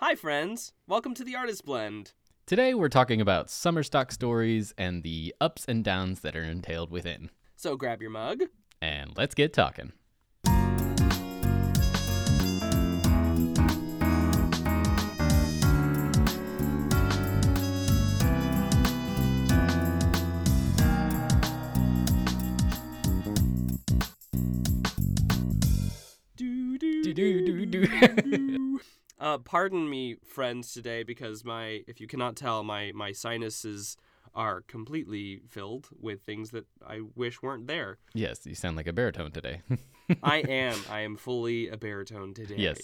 Hi, friends. Welcome to the Artist Blend. Today we're talking about summer stock stories and the ups and downs that are entailed within. So grab your mug. And let's get talking. Do, do, Do, do, do. Uh, pardon me, friends, today because my, if you cannot tell, my my sinuses are completely filled with things that I wish weren't there. Yes, you sound like a baritone today. I am. I am fully a baritone today. yes,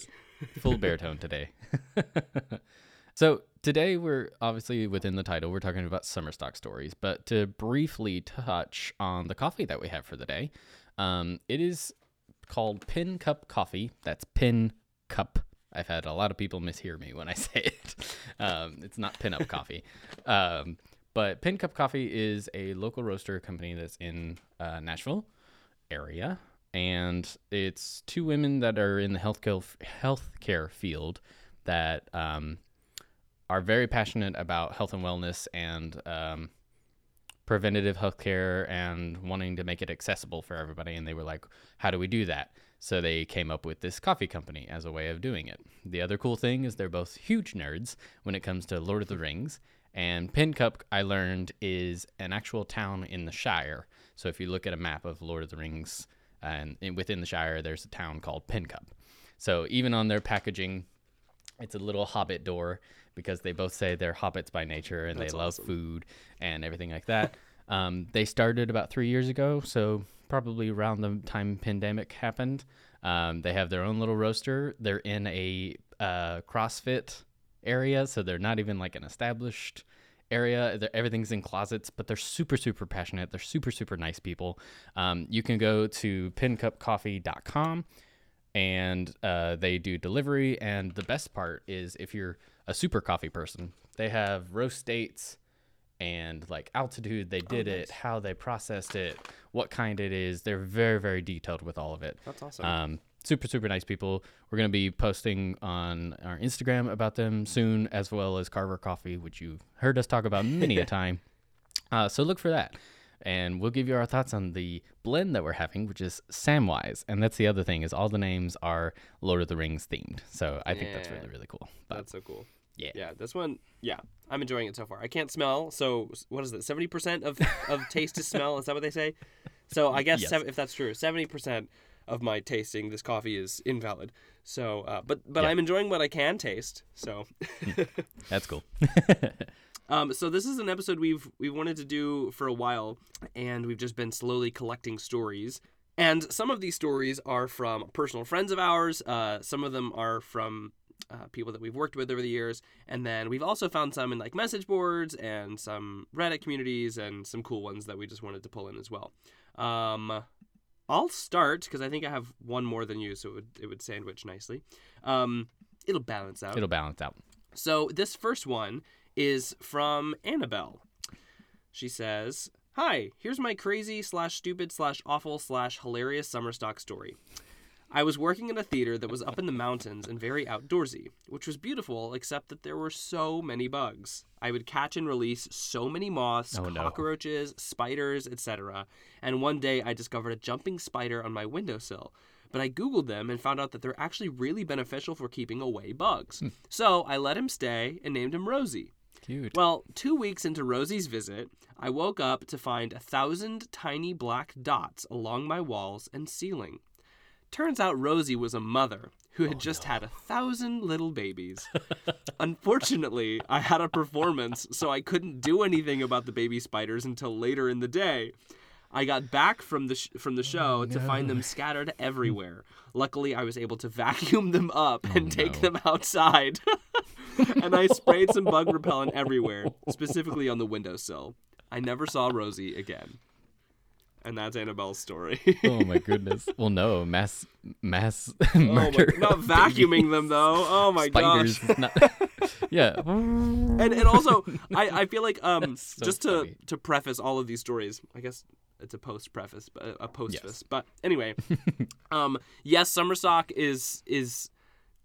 full baritone today. so today we're obviously within the title. We're talking about summer stock stories, but to briefly touch on the coffee that we have for the day, um, it is called Pincup Coffee. That's Pin Cup. I've had a lot of people mishear me when I say it. Um, it's not Pin Up Coffee. Um, but Pincup Coffee is a local roaster company that's in uh, Nashville area, and it's two women that are in the healthcare healthcare field that um, are very passionate about health and wellness and um, preventative healthcare and wanting to make it accessible for everybody. And they were like, "How do we do that?" So they came up with this coffee company as a way of doing it. The other cool thing is they're both huge nerds when it comes to Lord of the Rings. And Pincup, I learned, is an actual town in the Shire. So if you look at a map of Lord of the Rings, and within the Shire, there's a town called Pincup. So even on their packaging, it's a little hobbit door because they both say they're hobbits by nature and That's they love awesome. food and everything like that. um, they started about three years ago, so probably around the time pandemic happened. Um, they have their own little roaster. They're in a uh, CrossFit area, so they're not even like an established area. They're, everything's in closets, but they're super, super passionate. They're super, super nice people. Um, you can go to pincupcoffee.com and uh, they do delivery. And the best part is if you're a super coffee person, they have roast dates and like altitude they did it, how they processed it, what kind it is. They're very, very detailed with all of it. That's awesome. Um, super, super nice people. We're going to be posting on our Instagram about them soon, as well as Carver Coffee, which you've heard us talk about many a time. Uh, so look for that. And we'll give you our thoughts on the blend that we're having, which is Samwise. And that's the other thing is all the names are Lord of the Rings themed. So I think that's really, really cool. But That's so cool. Yeah. Yeah, this one, yeah, I'm enjoying it so far. I can't smell, so what is it? Seventy percent of of taste is smell. Is that what they say? So I guess Yes. if that's true, seventy percent of my tasting this coffee is invalid. So, uh, but but Yeah. I'm enjoying what I can taste. So, that's cool. um, so this is an episode we've we wanted to do for a while, and we've just been slowly collecting stories. And some of these stories are from personal friends of ours. Uh, some of them are from uh, people that we've worked with over the years, and then we've also found some in like message boards and some Reddit communities and some cool ones that we just wanted to pull in as well. Um, I'll start because I think I have one more than you, so it would it would sandwich nicely. Um, it'll balance out. It'll balance out. So this first one is from Annabelle. She says, "Hi, here's my crazy slash stupid slash awful slash hilarious summer stock story. I was working in a theater that was up in the mountains and very outdoorsy, which was beautiful, except that there were so many bugs. I would catch and release so many moths, Oh, no. cockroaches, spiders, etc. And one day I discovered a jumping spider on my windowsill. But I googled them and found out that they're actually really beneficial for keeping away bugs. Hmm. so I let him stay and named him Rosie. Cute. Well, two weeks into Rosie's visit, I woke up to find a thousand tiny black dots along my walls and ceiling. Turns out Rosie was a mother who had oh, just had a thousand little babies. Unfortunately, I had a performance, so I couldn't do anything about the baby spiders until later in the day. I got back from the sh- from the oh, show to find them scattered everywhere. Luckily, I was able to vacuum them up oh, and take no. them outside. and I sprayed some bug repellent everywhere, specifically on the windowsill. I never saw Rosie again. And that's Annabelle's story. oh my goodness. Well, no, mass mass Oh my, not vacuuming babies. them though. Oh my Spiders. gosh. Not, yeah. And and also I, I feel like um so just to funny. to preface all of these stories, I guess it's a post preface, but a post Yes. But anyway, um yes, Summer Stock is is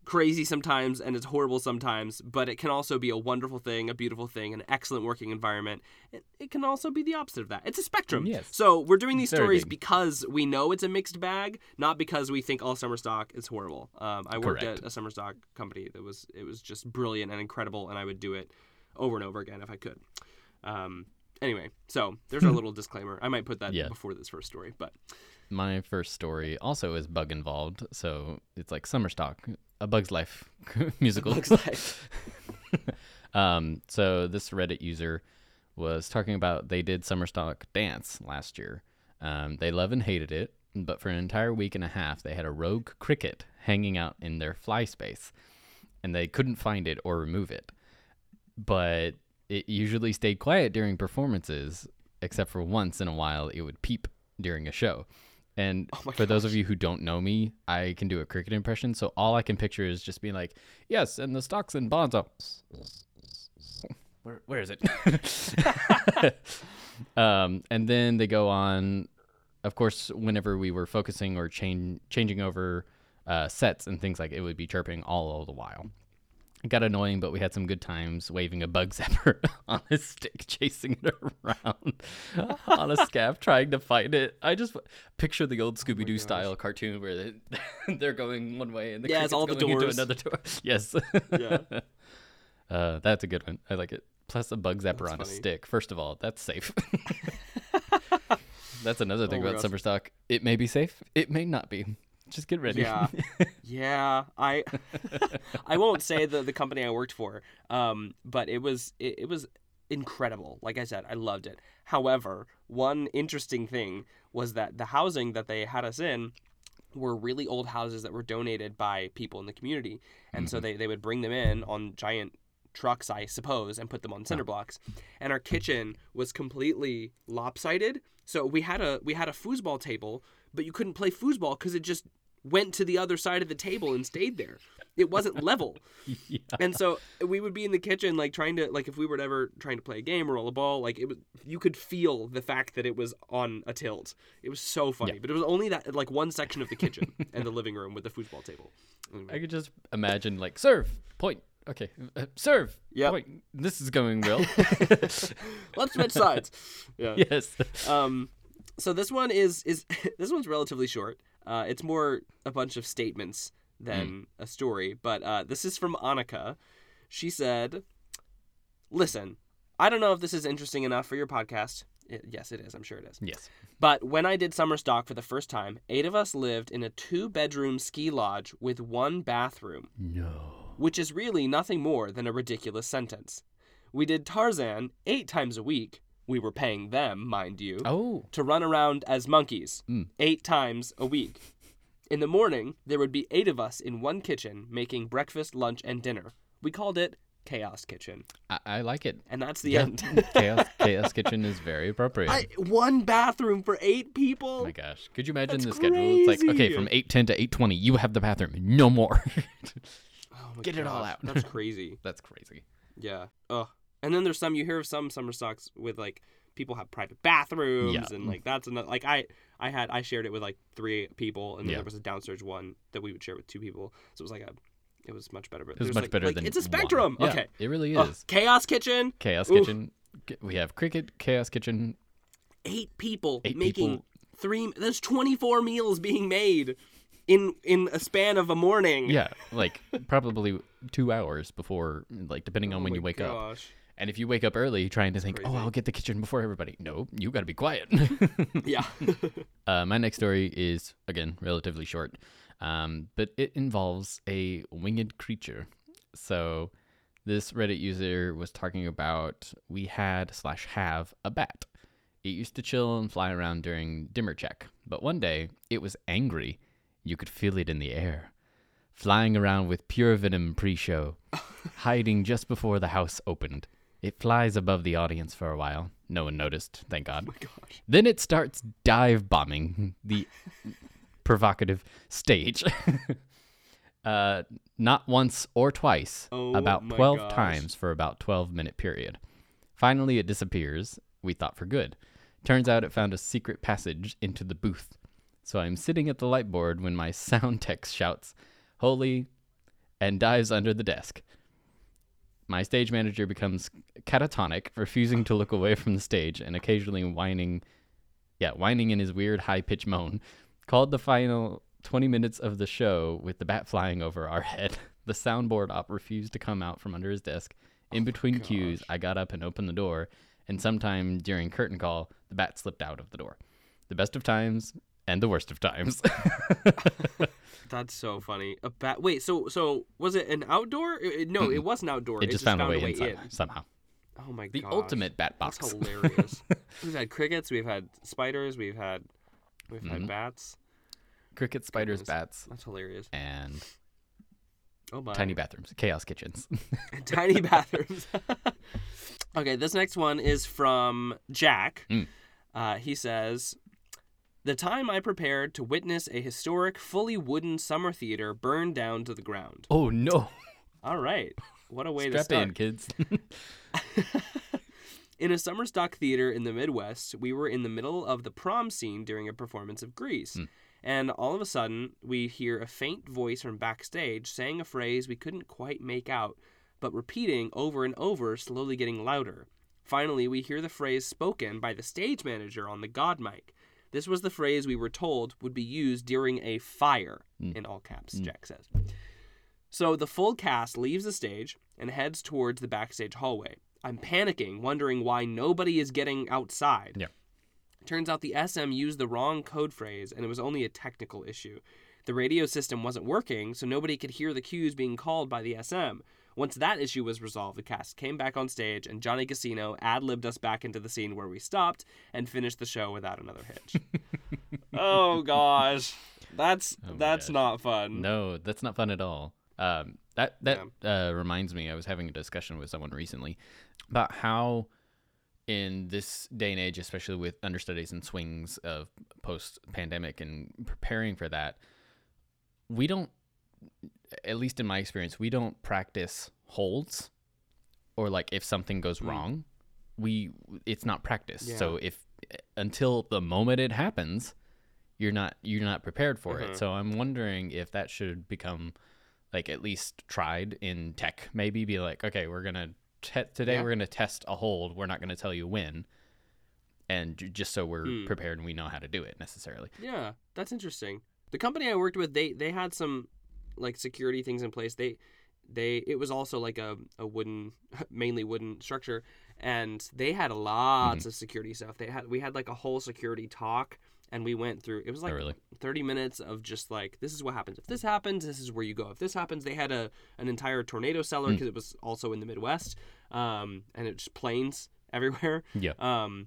crazy sometimes and it's horrible sometimes, but it can also be a wonderful thing, a beautiful thing, an excellent working environment. It, it can also be the opposite of that. It's a spectrum. Yes. So we're doing these Very stories big. because we know it's a mixed bag, not because we think all summer stock is horrible. Um, I worked Correct. at a summer stock company that was it was just brilliant and incredible, and I would do it over and over again if I could. Um, anyway, so there's our little disclaimer. I might put that Yeah. before this first story, but My first story also is bug involved, so it's like Summer Stock, a Bug's Life musical. Bugs Life. um, so this Reddit user was talking about they did Summer Stock dance last year. Um, they love and hated it, but for an entire week and a half, they had a rogue cricket hanging out in their fly space, and they couldn't find it or remove it. But it usually stayed quiet during performances, except for once in a while it would peep during a show. And Oh for those of you who don't know me, I can do a cricket impression. So all I can picture is just being like, "Yes, and the stocks and bonds are." Where, where is it? um, and then they go on. Of course, whenever we were focusing or change, changing over uh, sets and things like, it would be chirping all, all the while. It got annoying, but we had some good times waving a bug zapper on a stick, chasing it around on a scaff, trying to find it. I just picture the old Scooby Doo gosh. style cartoon where they, they're going one way and the Yeah, it's all the going into another door. Yes. Yeah. Uh, that's a good one. I like it. Plus a bug zapper That's on a stick. First of all, that's safe. that's another thing Oh about gosh. summer stock. It may be safe. It may not be. Just get ready. Yeah, yeah. I I won't say the the company I worked for, um, but it was it, it was incredible. Like I said, I loved it. However, one interesting thing was that the housing that they had us in were really old houses that were donated by people in the community, and so they they would bring them in on giant trucks, I suppose, and put them on cinder blocks. And our kitchen was completely lopsided. So we had a we had a foosball table, but you couldn't play foosball because it just went to the other side of the table and stayed there. It wasn't level. yeah. And so we would be in the kitchen like trying to like if we were ever trying to play a game or roll a ball, like it was you could feel the fact that it was on a tilt. It was so funny. Yeah. But it was only that like one section of the kitchen and the living room with the foosball table. Anyway. I could just imagine like serve point. Okay, uh, serve point. This is going well. Let's switch sides. Yeah. yes. Um, so this one is is this one's relatively short. Uh, it's more a bunch of statements than a story. But uh, this is from Annika. She said, "Listen, I don't know if this is interesting enough for your podcast. It- yes, it is. I'm sure it is. Yes. But when I did summer stock for the first time, eight of us lived in a two-bedroom ski lodge with one bathroom." No. which is really nothing more than a ridiculous sentence. We did Tarzan eight times a week. We were paying them, mind you, Oh. to run around as monkeys Mm. eight times a week. In the morning, there would be eight of us in one kitchen making breakfast, lunch, and dinner. We called it Chaos Kitchen. I, I like it. And that's the Yeah. end. Chaos Chaos Kitchen is very appropriate. I, one bathroom for eight people? Oh my gosh. Could you imagine That's the schedule? It's like, okay, from 8:10 to 8:20, you have the bathroom. No more. Oh Get it all out. That's crazy. That's crazy. Yeah. Ugh. And then there's some you hear of some summer stocks with like people have private bathrooms Yeah. and like that's another like I I had I shared it with like three people and then Yeah. there was a downstairs one that we would share with two people. So it was like a it was much better. But It was much like- better like, than it's a spectrum. Yeah, Okay. It really is. Chaos Kitchen. Chaos Oof. Kitchen. We have Cricket, Chaos Kitchen. Eight people Eight making people. three. There's 24 meals being made in in a span of a morning. Yeah, like probably two hours before, like depending on Oh when you wake up. And if you wake up early trying to think, oh, I'll get the kitchen before everybody. No, you got to be quiet. Yeah. uh, my next story is, again, relatively short, um, but it involves a winged creature. So this Reddit user was talking about we had slash have a bat. It used to chill and fly around during dimmer check, but one day it was angry. You could feel it in the air. Flying around with pure venom pre show, hiding just before the house opened. It flies above the audience for a while. No one noticed, thank God. Oh my gosh. Then it starts dive bombing the provocative stage. uh, not once or twice, Oh about 12 gosh. times for about 12 minute period. Finally, it disappears. We thought for good. Turns out it found a secret passage into the booth. So I'm sitting at the light board when my sound tech shouts, "Holy and dives under the desk. My stage manager becomes catatonic, refusing to look away from the stage and occasionally whining, yeah, whining in his weird high pitched moan. Called the final 20 minutes of the show with the bat flying over our head. The soundboard op refused to come out from under his desk. Oh in between cues, I got up and opened the door, and sometime during curtain call, the bat slipped out of the door. The best of times and the worst of times. That's so funny. A bat. Wait. So so was it an outdoor? It- it- no, it wasn't outdoor. it just found a way inside somehow. Oh my god. The gosh. ultimate bat That's box. hilarious. we've had crickets. We've had spiders. We've had we've Mhm. had bats. Cricket, spiders, Goodness. bats, That's hilarious. and Oh my. tiny bathrooms, chaos kitchens. tiny bathrooms. okay, this next one is from Jack. Mm. Uh, he says, "The time I prepared to witness a historic, fully wooden summer theater burn down to the ground." oh no! All right, what a way to Strap start. in, kids. In a summer stock theater in the Midwest, we were in the middle of the prom scene during a performance of Grease. Hmm. And all of a sudden, we hear a faint voice from backstage saying a phrase we couldn't quite make out, but repeating over and over, slowly getting louder. Finally, we hear the phrase spoken by the stage manager on the God mic. This was the phrase we were told would be used during a fire, Hmm. in all caps, Jack says. So the full cast leaves the stage and heads towards the backstage hallway. I'm panicking, wondering why nobody is getting outside. Yeah. Turns out the SM used the wrong code phrase and it was only a technical issue. The radio system wasn't working, so nobody could hear the cues being called by the SM. Once that issue was resolved, the cast came back on stage and Johnny Casino ad libbed us back into the scene where we stopped and finished the show without another hitch. oh gosh. That's Oh that's gosh. not fun. No, that's not fun at all. Um, that that uh, reminds me, I was having a discussion with someone recently about how, in this day and age, especially with understudies and swings of post pandemic and preparing for that, we don't, at least in my experience, we don't practice holds, or like if something goes Mm. wrong, we it's not practiced. Yeah. So if until the moment it happens, you're not you're not prepared for Mhm. it. So I'm wondering if that should become like at least tried in tech. Maybe be like, okay, we're gonna te- today Yeah. we're gonna test a hold. We're not gonna tell you when, and just so we're Hmm. prepared and we know how to do it necessarily. Yeah, that's interesting. The company I worked with, they they had some like security things in place. They they it was also like a, a wooden mainly wooden structure and they had lots of security stuff. They had we had like a whole security talk and we went through it was like oh, really? 30 minutes of just like this is what happens if this happens this is where you go if this happens they had a an entire tornado cellar Mm. because it was also in the midwest um and it's planes everywhere Yeah. um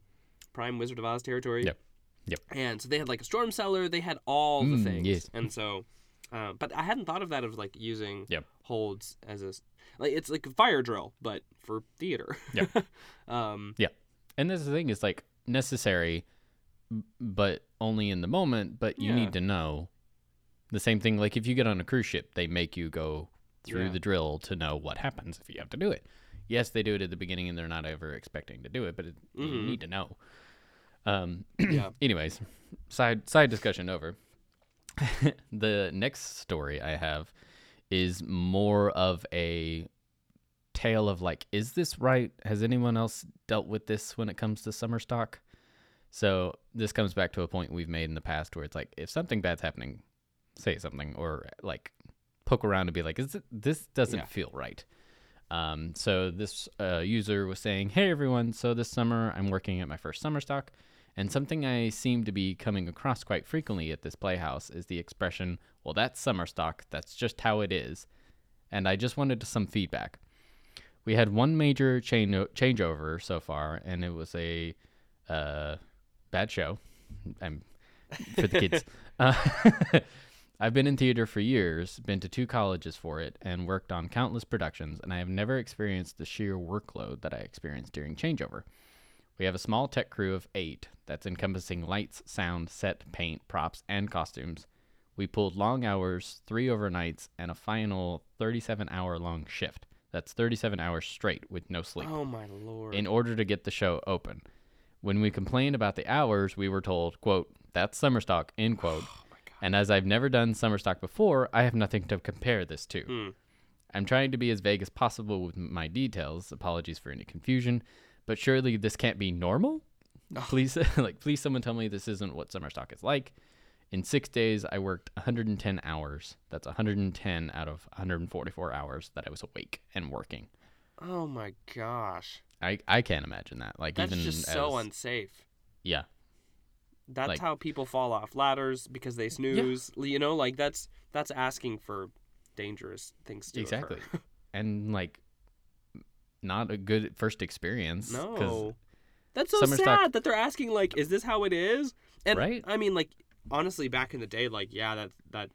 prime wizard of oz territory Yep. Yep. and so they had like a storm cellar they had all the Mm, things yes. and so uh, but i hadn't thought of that of like using Yep. holds as a like it's like a fire drill but for theater Yep. um yeah. And this is the thing is like necessary, but only in the moment. But you Yeah. need to know the same thing. Like if you get on a cruise ship, they make you go through Yeah. the drill to know what happens if you have to do it. Yes, they do it at the beginning, and they're not ever expecting to do it, but it, you Mhm. need to know. Um. yeah anyways, side side discussion over. the next story I have is more of a tale of like, is this right? Has anyone else dealt with this when it comes to summer stock? So this comes back to a point we've made in the past where it's like, if something bad's happening, say something or like poke around and be like, is it, this doesn't Yeah. feel right. Um, so this uh, user was saying, hey everyone, so this summer I'm working at my first summer stock. And something I seem to be coming across quite frequently at this playhouse is the expression, well, that's summer stock. That's just how it is. And I just wanted some feedback. We had one major change changeover so far, and it was a uh, bad show. I'm for the kids. uh, I've been in theater for years, been to two colleges for it, and worked on countless productions, and I have never experienced the sheer workload that I experienced during changeover. We have a small tech crew of eight that's encompassing lights, sound, set, paint, props, and costumes. We pulled long hours, three overnights, and a final 37 hour long shift. That's 37 hours straight with no sleep oh my lord in order to get the show open. When we complained about the hours, we were told, quote, that's summer stock, end quote. oh my god And as I've never done summer stock before, I have nothing to compare this to. Hmm. I'm trying to be as vague as possible with my details. Apologies for any confusion, but surely this can't be normal. Please, like, please, someone tell me this isn't what summer stock is like. In six days, I worked 110 hours. That's 110 out of 144 hours that I was awake and working. Oh my gosh. I, I can't imagine that. Like That's even just so as- unsafe. yeah, That's Like- how people fall off ladders because they snooze. Yeah. You know, like that's that's asking for dangerous things to do. exactly. and like, not a good first experience. No. That's so Summer sad stock- that they're asking like, is this how it is? And Right? I mean, like, honestly, back in the day, like, yeah, that that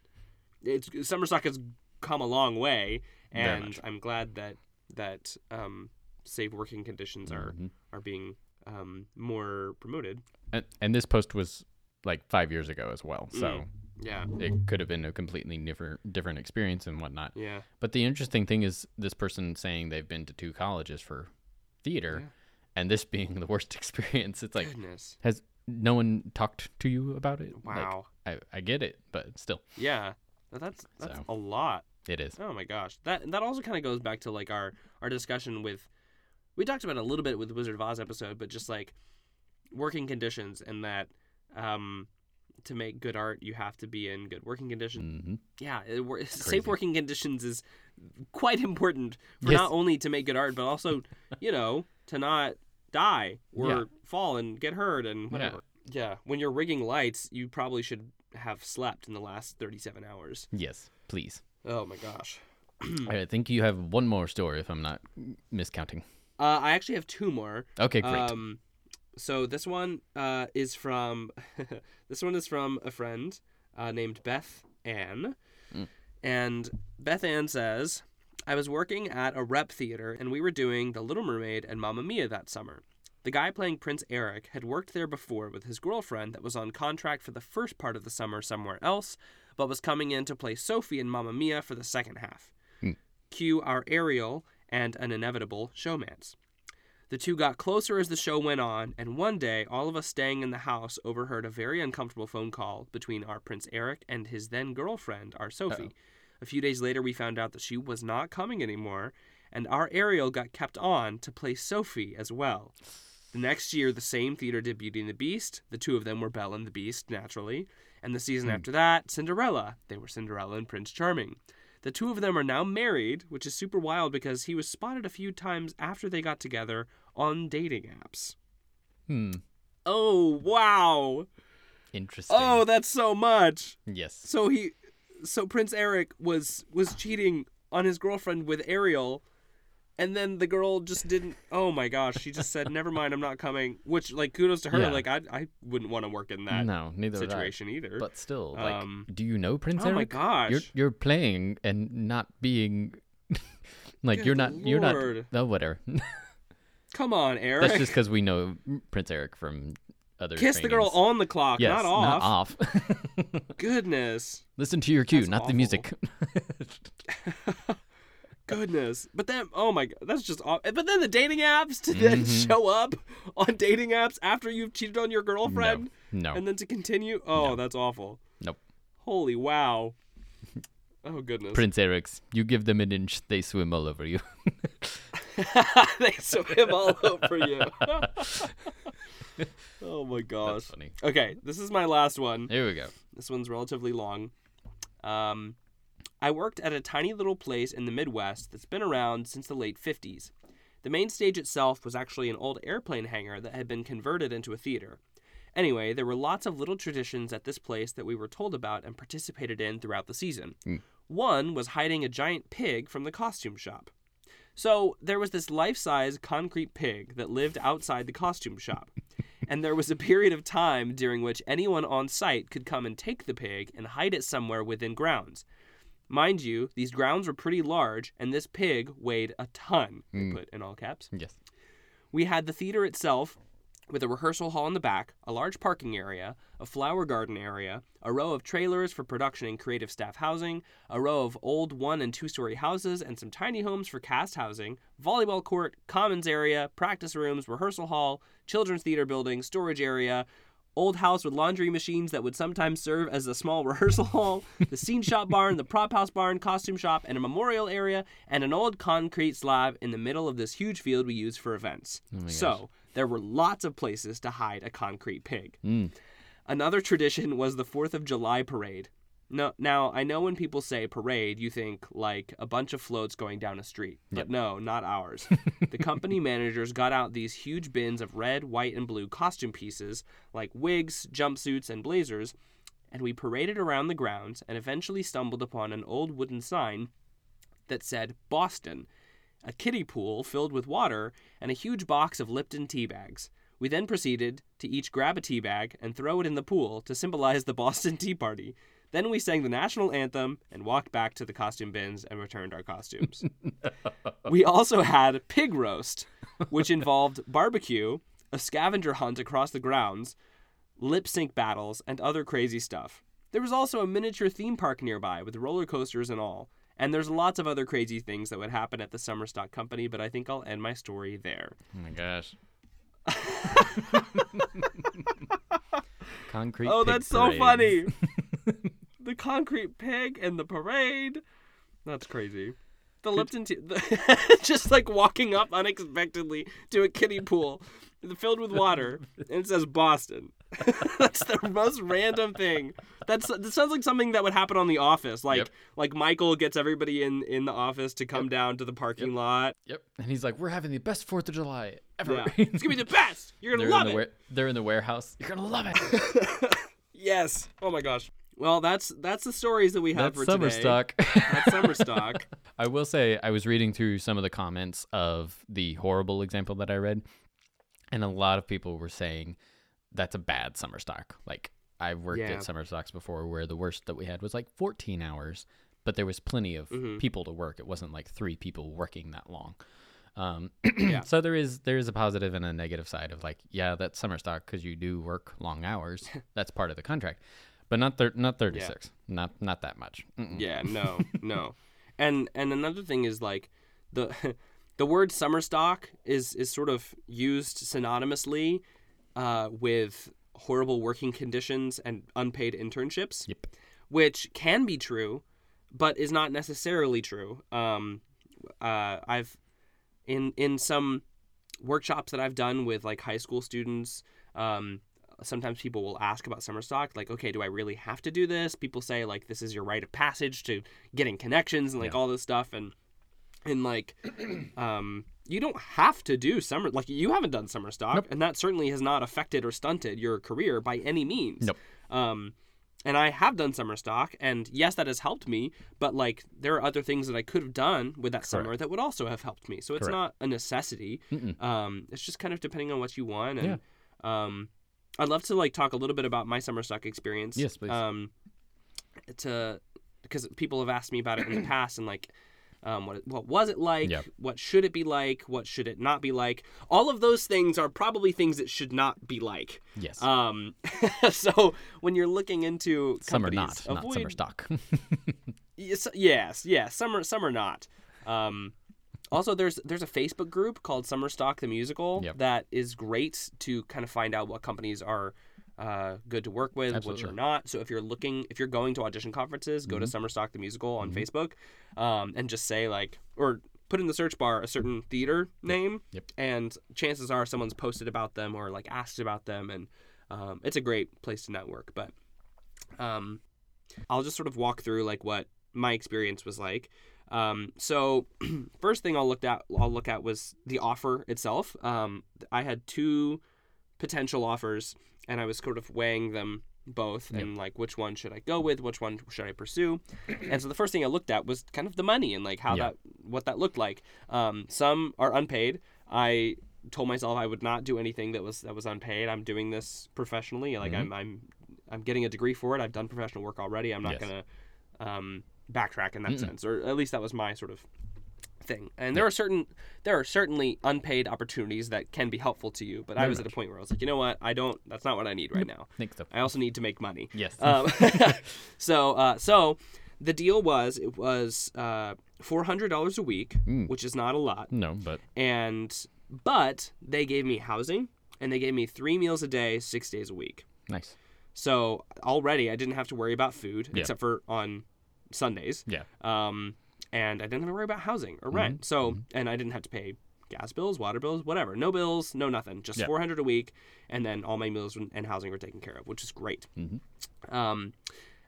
it's summer stock has come a long way, and. I'm glad that that um, safe working conditions are Mhm. are being um, more promoted. And, and this post was like five years ago as well, so Yeah, it could have been a completely different different experience and whatnot. yeah, But the interesting thing is this person saying they've been to two colleges for theater, Yeah. and this being the worst experience. It's like, goodness, has no one talked to you about it? Like, wow, I, I get it, but still, yeah, that's that's So. a lot. it is. Oh my gosh, that that also kind of goes back to like our our discussion with we talked about it a little bit with the Wizard of Oz episode, but just like working conditions and that um to make good art you have to be in good working conditions. hmm Yeah, it, safe working conditions is quite important for Yes. not only to make good art but also you know to not die or Yeah. fall and get hurt and whatever. Yeah, when you're rigging lights, you probably should have slept in the last 37 hours. Yes, please. Oh my gosh. I think you have one more story, if I'm not miscounting. Uh, I actually have two more. Okay, great. Um, so this one uh, is from this one is from a friend uh, named Beth Ann, Mm. and Beth Ann says, "I was working at a rep theater, and we were doing The Little Mermaid and Mamma Mia that summer. The guy playing Prince Eric had worked there before with his girlfriend that was on contract for the first part of the summer somewhere else, but was coming in to play Sophie in Mamma Mia for the second half. Hmm. Cue our Ariel and an inevitable showmance." The two got closer as the show went on, and one day, all of us staying in the house overheard a very uncomfortable phone call between our Prince Eric and his then girlfriend, our Sophie. Uh-oh. A few days later, we found out that she was not coming anymore, and our Ariel got kept on to play Sophie as well. The next year, the same theater did Beauty and the Beast. The two of them were Belle and the Beast, naturally. And the season Hmm. after that, Cinderella. They were Cinderella and Prince Charming. The two of them are now married, which is super wild because he was spotted a few times after they got together on dating apps. hmm. Oh, wow. Interesting. Oh, that's so much. yes. So he so Prince Eric was was cheating on his girlfriend with Ariel and then the girl just didn't oh my gosh, she just said never mind, I'm not coming, which like kudos to her, Yeah. like I I wouldn't want to work in that no, neither situation either. But still, like, Um, do you know Prince oh my Eric? gosh. You're you're playing and not being like Good you're not you're not. lord. Oh, whatever. Come on, Eric. That's just because we know Prince Eric from other. Kiss the girl on the clock, Yes, not off. not off. Goodness. Listen to your cue, That's not the music. Goodness. But then, oh my god, that's just aw- But then the dating apps to then Mhm. show up on dating apps after you've cheated on your girlfriend no. and then to continue. Oh, No. that's awful. Nope. Holy wow. Oh goodness. Prince Eric's. You give them an inch, they swim all over you. they swim all over you. oh my gosh. That's funny. Okay, this is my last one. Here we go. This one's relatively long. Um, I worked at a tiny little place in the Midwest that's been around since the late 50s. The main stage itself was actually an old airplane hangar that had been converted into a theater. Anyway, there were lots of little traditions at this place that we were told about and participated in throughout the season. Mm. One was hiding a giant pig from the costume shop. So there was this life size concrete pig that lived outside the costume shop. and there was a period of time during which anyone on site could come and take the pig and hide it somewhere within grounds. Mind you, these grounds were pretty large, and this pig weighed a ton, they Mm. put in all caps. Yes. We had the theater itself with a rehearsal hall in the back, a large parking area, a flower garden area, a row of trailers for production and creative staff housing, a row of old one and two story houses, and some tiny homes for cast housing, volleyball court, commons area, practice rooms, rehearsal hall, children's theater building, storage area, old house with laundry machines that would sometimes serve as a small rehearsal hall, the scene shop barn, the prop house barn, costume shop, and a memorial area, and an old concrete slab in the middle of this huge field we use for events. so there were lots of places to hide a concrete pig. Mm. Another tradition was the 4th of July parade. No, now I know when people say parade, you think like a bunch of floats going down a street, but no, not ours. the company managers got out these huge bins of red, white, and blue costume pieces like wigs, jumpsuits, and blazers, and we paraded around the grounds and eventually stumbled upon an old wooden sign that said Boston, a kiddie pool filled with water, and a huge box of Lipton tea bags. We then proceeded to each grab a tea bag and throw it in the pool to symbolize the Boston Tea Party. Then we sang the national anthem and walked back to the costume bins and returned our costumes. we also had pig roast, which involved barbecue, a scavenger hunt across the grounds, lip sync battles, and other crazy stuff. There was also a miniature theme park nearby with roller coasters and all. And there's lots of other crazy things that would happen at the Summer Stock Company, but I think I'll end my story there. Oh my gosh. Concrete. Oh, pig that's so parade. funny. the concrete pig and the parade. That's crazy. The Lipton tea, the, just like walking up unexpectedly to a kiddie pool filled with water, and it says Boston. That's the most random thing. That's that sounds like something that would happen on The Office. Like Yep. like Michael gets everybody in in the office to come down to the parking lot. Yep. And he's like, "We're having the best Fourth of July ever." Yeah, it's gonna be the best. You're gonna they're love the it. ware- they're in the warehouse. You're gonna love it. Yes. Oh my gosh. Well, that's that's the stories that we have That's for summer today. stock. That's summer stock. I will say I was reading through some of the comments of the horrible example that I read, and a lot of people were saying that's a bad summer stock. Like I've worked Yeah. at summer stocks before where the worst that we had was like 14 hours, but there was plenty of Mm-hmm. people to work. It wasn't like three people working that long. Um, Yeah. So there is there is a positive and a negative side of like yeah that's summer stock because you do work long hours. that's part of the contract, but not thir- not 36. Not not that much. Mm-mm. Yeah, no, no. And and another thing is like the the word summer stock is is sort of used synonymously uh, with horrible working conditions and unpaid internships, Yep. which can be true, but is not necessarily true. Um, uh, I've in in some workshops that I've done with like high school students. Um, sometimes people will ask about summer stock like okay do i really have to do this people say like this is your rite of passage to getting connections and like Yeah. all this stuff and and like um you don't have to do summer like you haven't done summer stock Nope. and that certainly has not affected or stunted your career by any means Nope. um and I have done summer stock, and yes, that has helped me. But like, there are other things that I could have done with that summer that would also have helped me. So it's Correct. not a necessity. Um, it's just kind of depending on what you want. And um, I'd love to like talk a little bit about my summer stock experience. Yes, please. Um, to because people have asked me about it in the past, and like, um, what what was it like? Yep. What should it be like? What should it not be like? All of those things are probably things that should not be like. Yes. Um, so when you're looking into summer not, not avoid- summer stock. Yes, yes, yes, summer, summer not. Um, also, there's there's a Facebook group called Summer Stock the Musical Yep. that is great to kind of find out what companies are uh, good to work with, which Absolutely. are not. So if you're looking, if you're going to audition conferences, go to Mm-hmm. Summer Stock the Musical on Facebook, um, and just say like, or put in the search bar a certain theater name, Yep. and chances are someone's posted about them or like asked about them, and um, it's a great place to network. But um, I'll just sort of walk through like what my experience was like. Um, so first thing I'll look at I'll look at was the offer itself. Um, I had two potential offers, and I was sort of weighing them both and like which one should I go with, which one should I pursue. and so the first thing I looked at was kind of the money and like how Yeah. that what that looked like. Um, some are unpaid. I told myself I would not do anything that was that was unpaid. I'm doing this professionally. Like I'm I'm I'm getting a degree for it. I've done professional work already. I'm not Yes. gonna um, backtrack in that sense, or at least that was my sort of thing. And there are certain there are certainly unpaid opportunities that can be helpful to you. But I Very was at a point where I was like, you know what, I don't. That's not what I need right now. think so. I also need to make money. Yes. Um, so uh, so the deal was it was uh, four hundred dollars a week, Mm. which is not a lot, no, but and but they gave me housing and they gave me three meals a day, six days a week. Nice. So already I didn't have to worry about food Yeah. except for on Sundays. Yeah. Um, and I didn't have to worry about housing Mm-hmm. or rent. So, and I didn't have to pay gas bills, water bills, whatever. No bills, no nothing. Just Yeah. 400 a week. And then all my meals and housing were taken care of, which is great. Mhm. Um,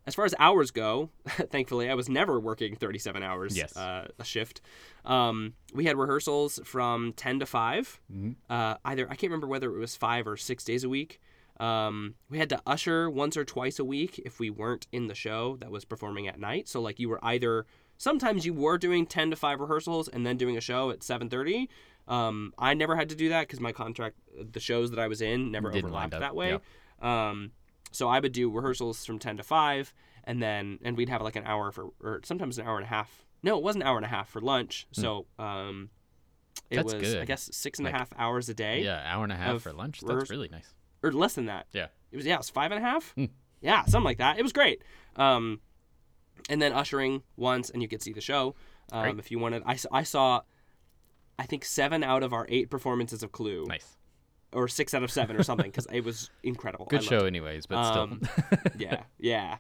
as far as hours go, thankfully, I was never working 37 hours Yes. uh, a shift. Um, we had rehearsals from 10 to 5. Mhm. Uh, either, I can't remember whether it was five or six days a week. Um, we had to usher once or twice a week if we weren't in the show that was performing at night. So, like, you were either, sometimes you were doing 10 to 5 rehearsals and then doing a show at 7.30. Um, I never had to do that because my contract, the shows that I was in never Didn't overlapped that way. Um, so I would do rehearsals from 10 to 5 and then and we'd have like an hour for or sometimes an hour and a half. No, it was an hour and a half for lunch. So um it Hmm. That's was I guess six and a half hours a day. Yeah, hour and a half for lunch. That's really nice. Or less than that. Yeah. It was yeah, it was five and a half. Hmm. Yeah, something like that. It was great. Um and then ushering once and you could see the show. Um if you wanted I saw I think seven out of our eight performances of Clue, Nice. or six out of seven, or something, because it was incredible. I Good show, anyways, but Um, still. yeah, yeah.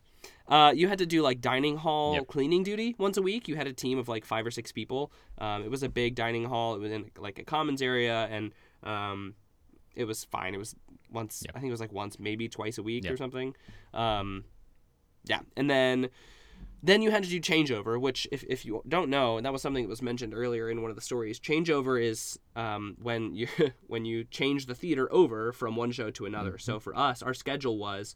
Uh, you had to do like dining hall Yep. cleaning duty once a week. You had a team of like five or six people. Um, it was a big dining hall. It was in like a commons area, and um, it was fine. It was once. Yep. I think it was like once, maybe twice a week or something. Um, yeah, and then then you had to do changeover, which if, if you don't know, and that was something that was mentioned earlier in one of the stories. Changeover is um, when you when you change the theater over from one show to another. So for us, our schedule was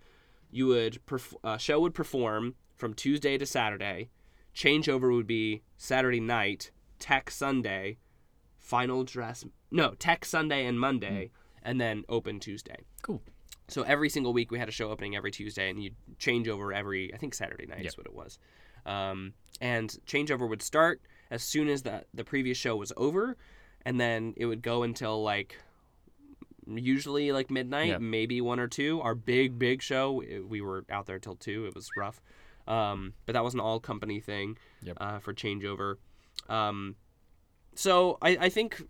you would perf- uh, show would perform from Tuesday to Saturday. Changeover would be Saturday night, Tech Sunday, final dress. No, Tech Sunday and Monday, and then open Tuesday. Cool. So every single week we had a show opening every Tuesday, and you'd change over every I think Saturday night is what it was. Um, and changeover would start as soon as the the previous show was over, and then it would go until like usually like midnight, Yep. maybe one or two. Our big big show, we were out there till two. It was rough, um, but that was an all company thing Yep. uh, for changeover. Um, so I, I think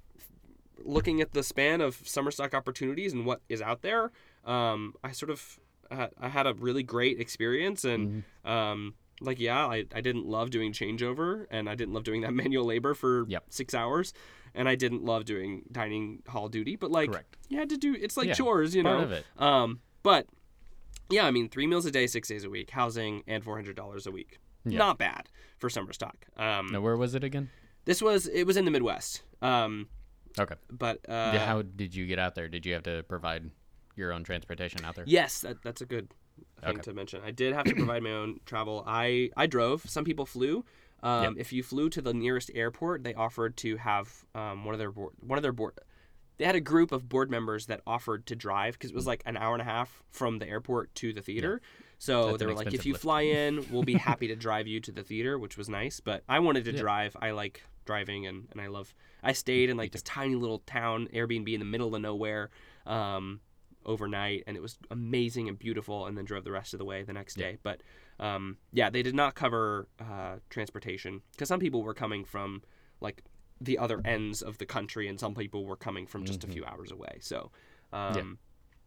looking at the span of summer stock opportunities and what is out there, um, I sort of uh, I had a really great experience and Mm-hmm. um, like yeah, I, I didn't love doing changeover and I didn't love doing that manual labor for Yep. six hours and I didn't love doing dining hall duty, but like Correct. you had to do it's like Yeah, chores, you Part know. of it. Um, but yeah, I mean three meals a day, six days a week, housing and four hundred dollars a week. Yeah. Not bad for summer stock. Um, Now, where was it again? this was it was in the Midwest. Um, Okay. but uh, how did you get out there? Did you have to provide your own transportation out there? Yes, that, that's a good thing Okay. to mention. I did have to provide my own travel. I I drove. Some people flew. Um, If you flew to the nearest airport, they offered to have um, one of their board, one of their board. They had a group of board members that offered to drive because it was like an hour and a half from the airport to the theater. So That's they were like, if you lift. fly in, we'll be happy to drive you to the theater, which was nice. But I wanted to Yeah. drive. I like driving, and, and I love. I stayed in like this tiny little town Airbnb in the middle of nowhere. Um, overnight and it was amazing and beautiful and then drove the rest of the way the next Yeah. day but um, yeah they did not cover uh, transportation because some people were coming from like the other ends of the country and some people were coming from just a few hours away so um,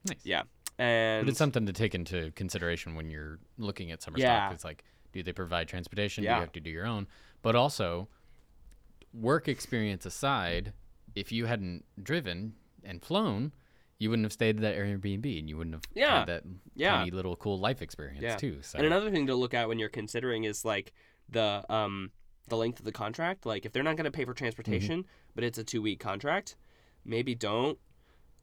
Nice. yeah and But it's something to take into consideration when you're looking at summer Yeah. stock. It's like, do they provide transportation? Do you have to do your own? But also, work experience aside, if you hadn't driven and flown, you wouldn't have stayed at that Airbnb and you wouldn't have Yeah. had that Yeah. tiny little cool life experience Yeah. too. So And another thing to look at when you're considering is like the um the length of the contract. Like if they're not going to pay for transportation, Mm-hmm. but it's a two week contract, maybe don't.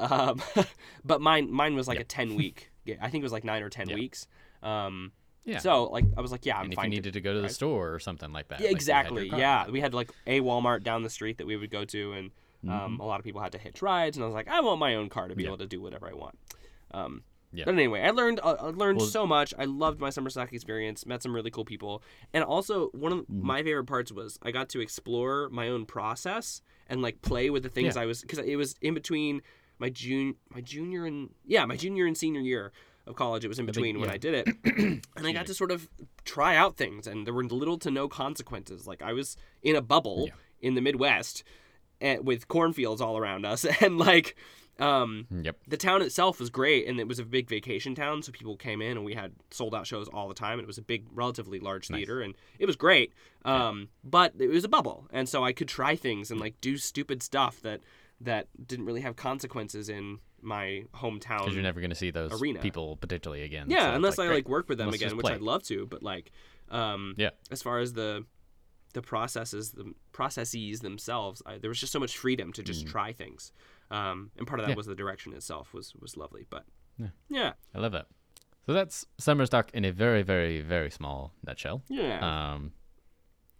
Um, but mine mine was like Yeah. a ten week. I think it was like nine or ten weeks. Um, yeah. So like I was like, yeah, I'm and if fine. you needed to go to the drive. store or something like that. yeah, like you had your exactly. Yeah, we had like a Walmart down the street that we would go to, and um, Mm-hmm. a lot of people had to hitch rides, and I was like, I want my own car to be Yeah. able to do whatever I want. Um, Yeah. But anyway, I learned uh, I learned Well- so much. I loved my summer stock experience. Met some really cool people, and also one of Mm-hmm. my favorite parts was I got to explore my own process and like play with the things Yeah. I was because it was in between my june my junior and yeah my junior and senior year of college. It was in big- between when yeah. I did it, and I got to sort of try out things, and there were little to no consequences. Like I was in a bubble Yeah. in the Midwest, and with cornfields all around us, and like um, Yep. the town itself was great, and it was a big vacation town, so people came in, and we had sold out shows all the time. It was a big, relatively large theater, and it was great. Um, but it was a bubble, and so I could try things and like do stupid stuff that that didn't really have consequences in my hometown. Because you're never going to see those arena. people potentially again. Yeah, so unless I great. like work with them Let's again, which. I'd love to. But like, um, Yeah. as far as the the processes, the processes themselves, I, there was just so much freedom to just try things. Um, and part of that Mm. Yeah. was the direction itself was was lovely. But Yeah. yeah, I love that. So that's summer stock in a very, very, very small nutshell. yeah, Um,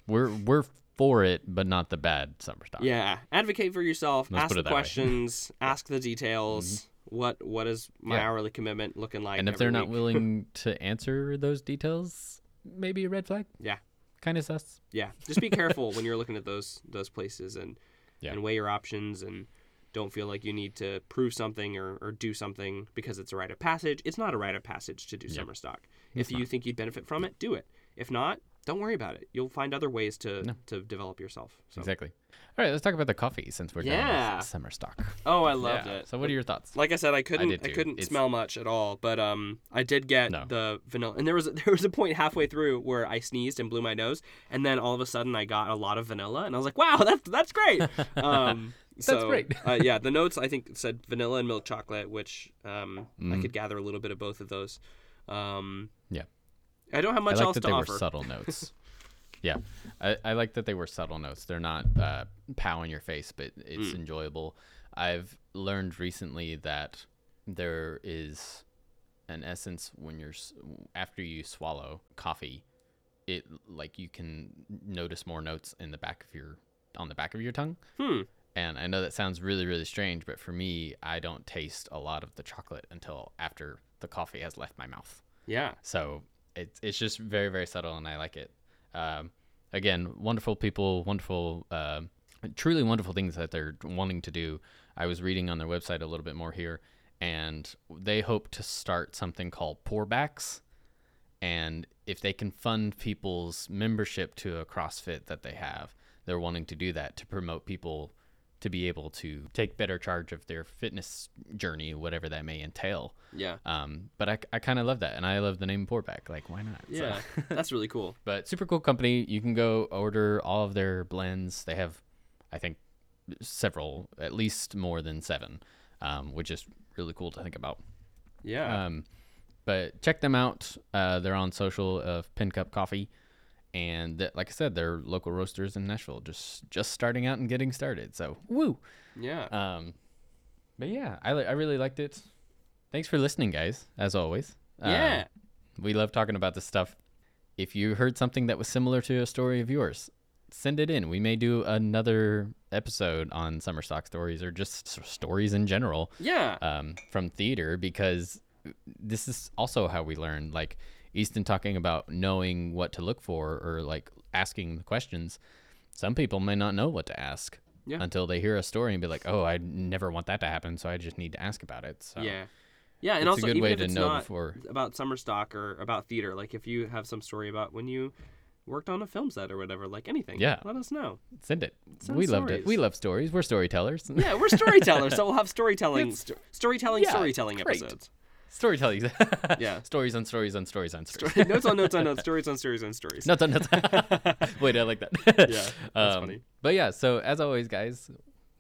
we're we're for it, but not the bad summer stock. yeah. Advocate for yourself. Let's ask the it that way. questions. ask the details. Mm-hmm. What what is my Yeah. hourly commitment looking like? and if they're not willing to answer those details, maybe a red flag. Yeah. Kind of sus. Yeah, just be careful when you're looking at those those places and Yeah. and weigh your options and don't feel like you need to prove something or, or do something because it's a rite of passage. It's not a rite of passage to do summer stock. If you think you'd benefit from it, do it. If not, don't worry about it. You'll find other ways to to develop yourself. So. Exactly. All right, let's talk about the coffee since we're Yeah. with summer stock. Oh, I loved Yeah. it. So what are your thoughts? Like I said, I couldn't. I, too. couldn't It's- smell much at all, but um, I did get No. the vanilla. And there was there was a point halfway through where I sneezed and blew my nose, and then all of a sudden I got a lot of vanilla, and I was like, "Wow, that's that's great." Um, so, great. uh, yeah, the notes I think said vanilla and milk chocolate, which um, I Mhm. could gather a little bit of both of those. Um. I don't have much I like else that to they offer. were subtle notes. yeah, I, I like that they were subtle notes. They're not uh, pow in your face, but it's Mm. enjoyable. I've learned recently that there is an essence when you're after you swallow coffee, it like you can notice more notes in the back of your on the back of your tongue. Hmm. And I know that sounds really, really strange, but for me, I don't taste a lot of the chocolate until after the coffee has left my mouth. Yeah. So it's it's just very very subtle, and I like it. Um, again, wonderful people, wonderful, um truly wonderful things that they're wanting to do. I was reading on their website a little bit more here, and they hope to start something called pourbacks. And if they can fund people's membership to a CrossFit that they have, they're wanting to do that to promote people to be able to take better charge of their fitness journey, whatever that may entail. Yeah. Um, but I, I kind of love that, and I love the name Pourback. Like, why not? So- Yeah. that's really cool. but super cool company. You can go order all of their blends. They have, I think, several, at least more than seven, um, which is really cool to think about. Yeah. Um, but check them out. Uh, they're on social of Pincup Coffee, and th- like I said, they're local roasters in Nashville, just just starting out and getting started. So woo. yeah. Um, but yeah, I li- I really liked it. Thanks for listening, guys. As always. Um, yeah. we love talking about this stuff. If you heard something that was similar to a story of yours, send it in. We may do another episode on summer stock stories or just stories in general Yeah. um, from theater because this is also how we learn. Like Easton talking about knowing what to look for or like asking the questions. Some people may not know what to ask Yeah. until they hear a story and be like, "Oh, I never want that to happen, so I just need to ask about it." So Yeah. Yeah, and it's also a good even way if to it's know not before. about summer stock or about theater, like if you have some story about when you worked on a film set or whatever, like anything, Yeah. let us know. Send it. Send we loved it. We love stories. We're storytellers. Yeah, we're storytellers, so we'll have storytelling, sto- storytelling, yeah, storytelling great. episodes. Storytelling. Yeah. Stories on stories on stories on stories. notes on notes on notes, stories on stories on stories. Nuts on nuts. Wait, I like that. Yeah, that's Um, funny. But yeah, so as always, guys,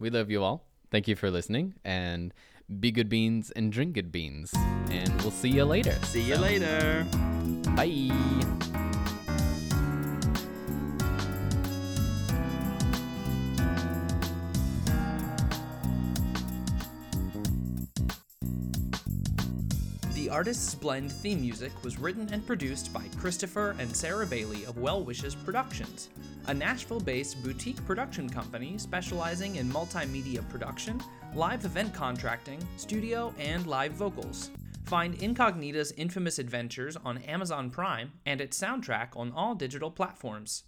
we love you all. Thank you for listening, and be good beans and drink good beans. And we'll see you later. See you later. Bye. Artist's Blend theme music was written and produced by Christopher and Sarah Bailey of Well Wishes Productions, a Nashville based boutique production company specializing in multimedia production, live event contracting, studio, and live vocals. Find Incognita's infamous adventures on Amazon Prime and its soundtrack on all digital platforms.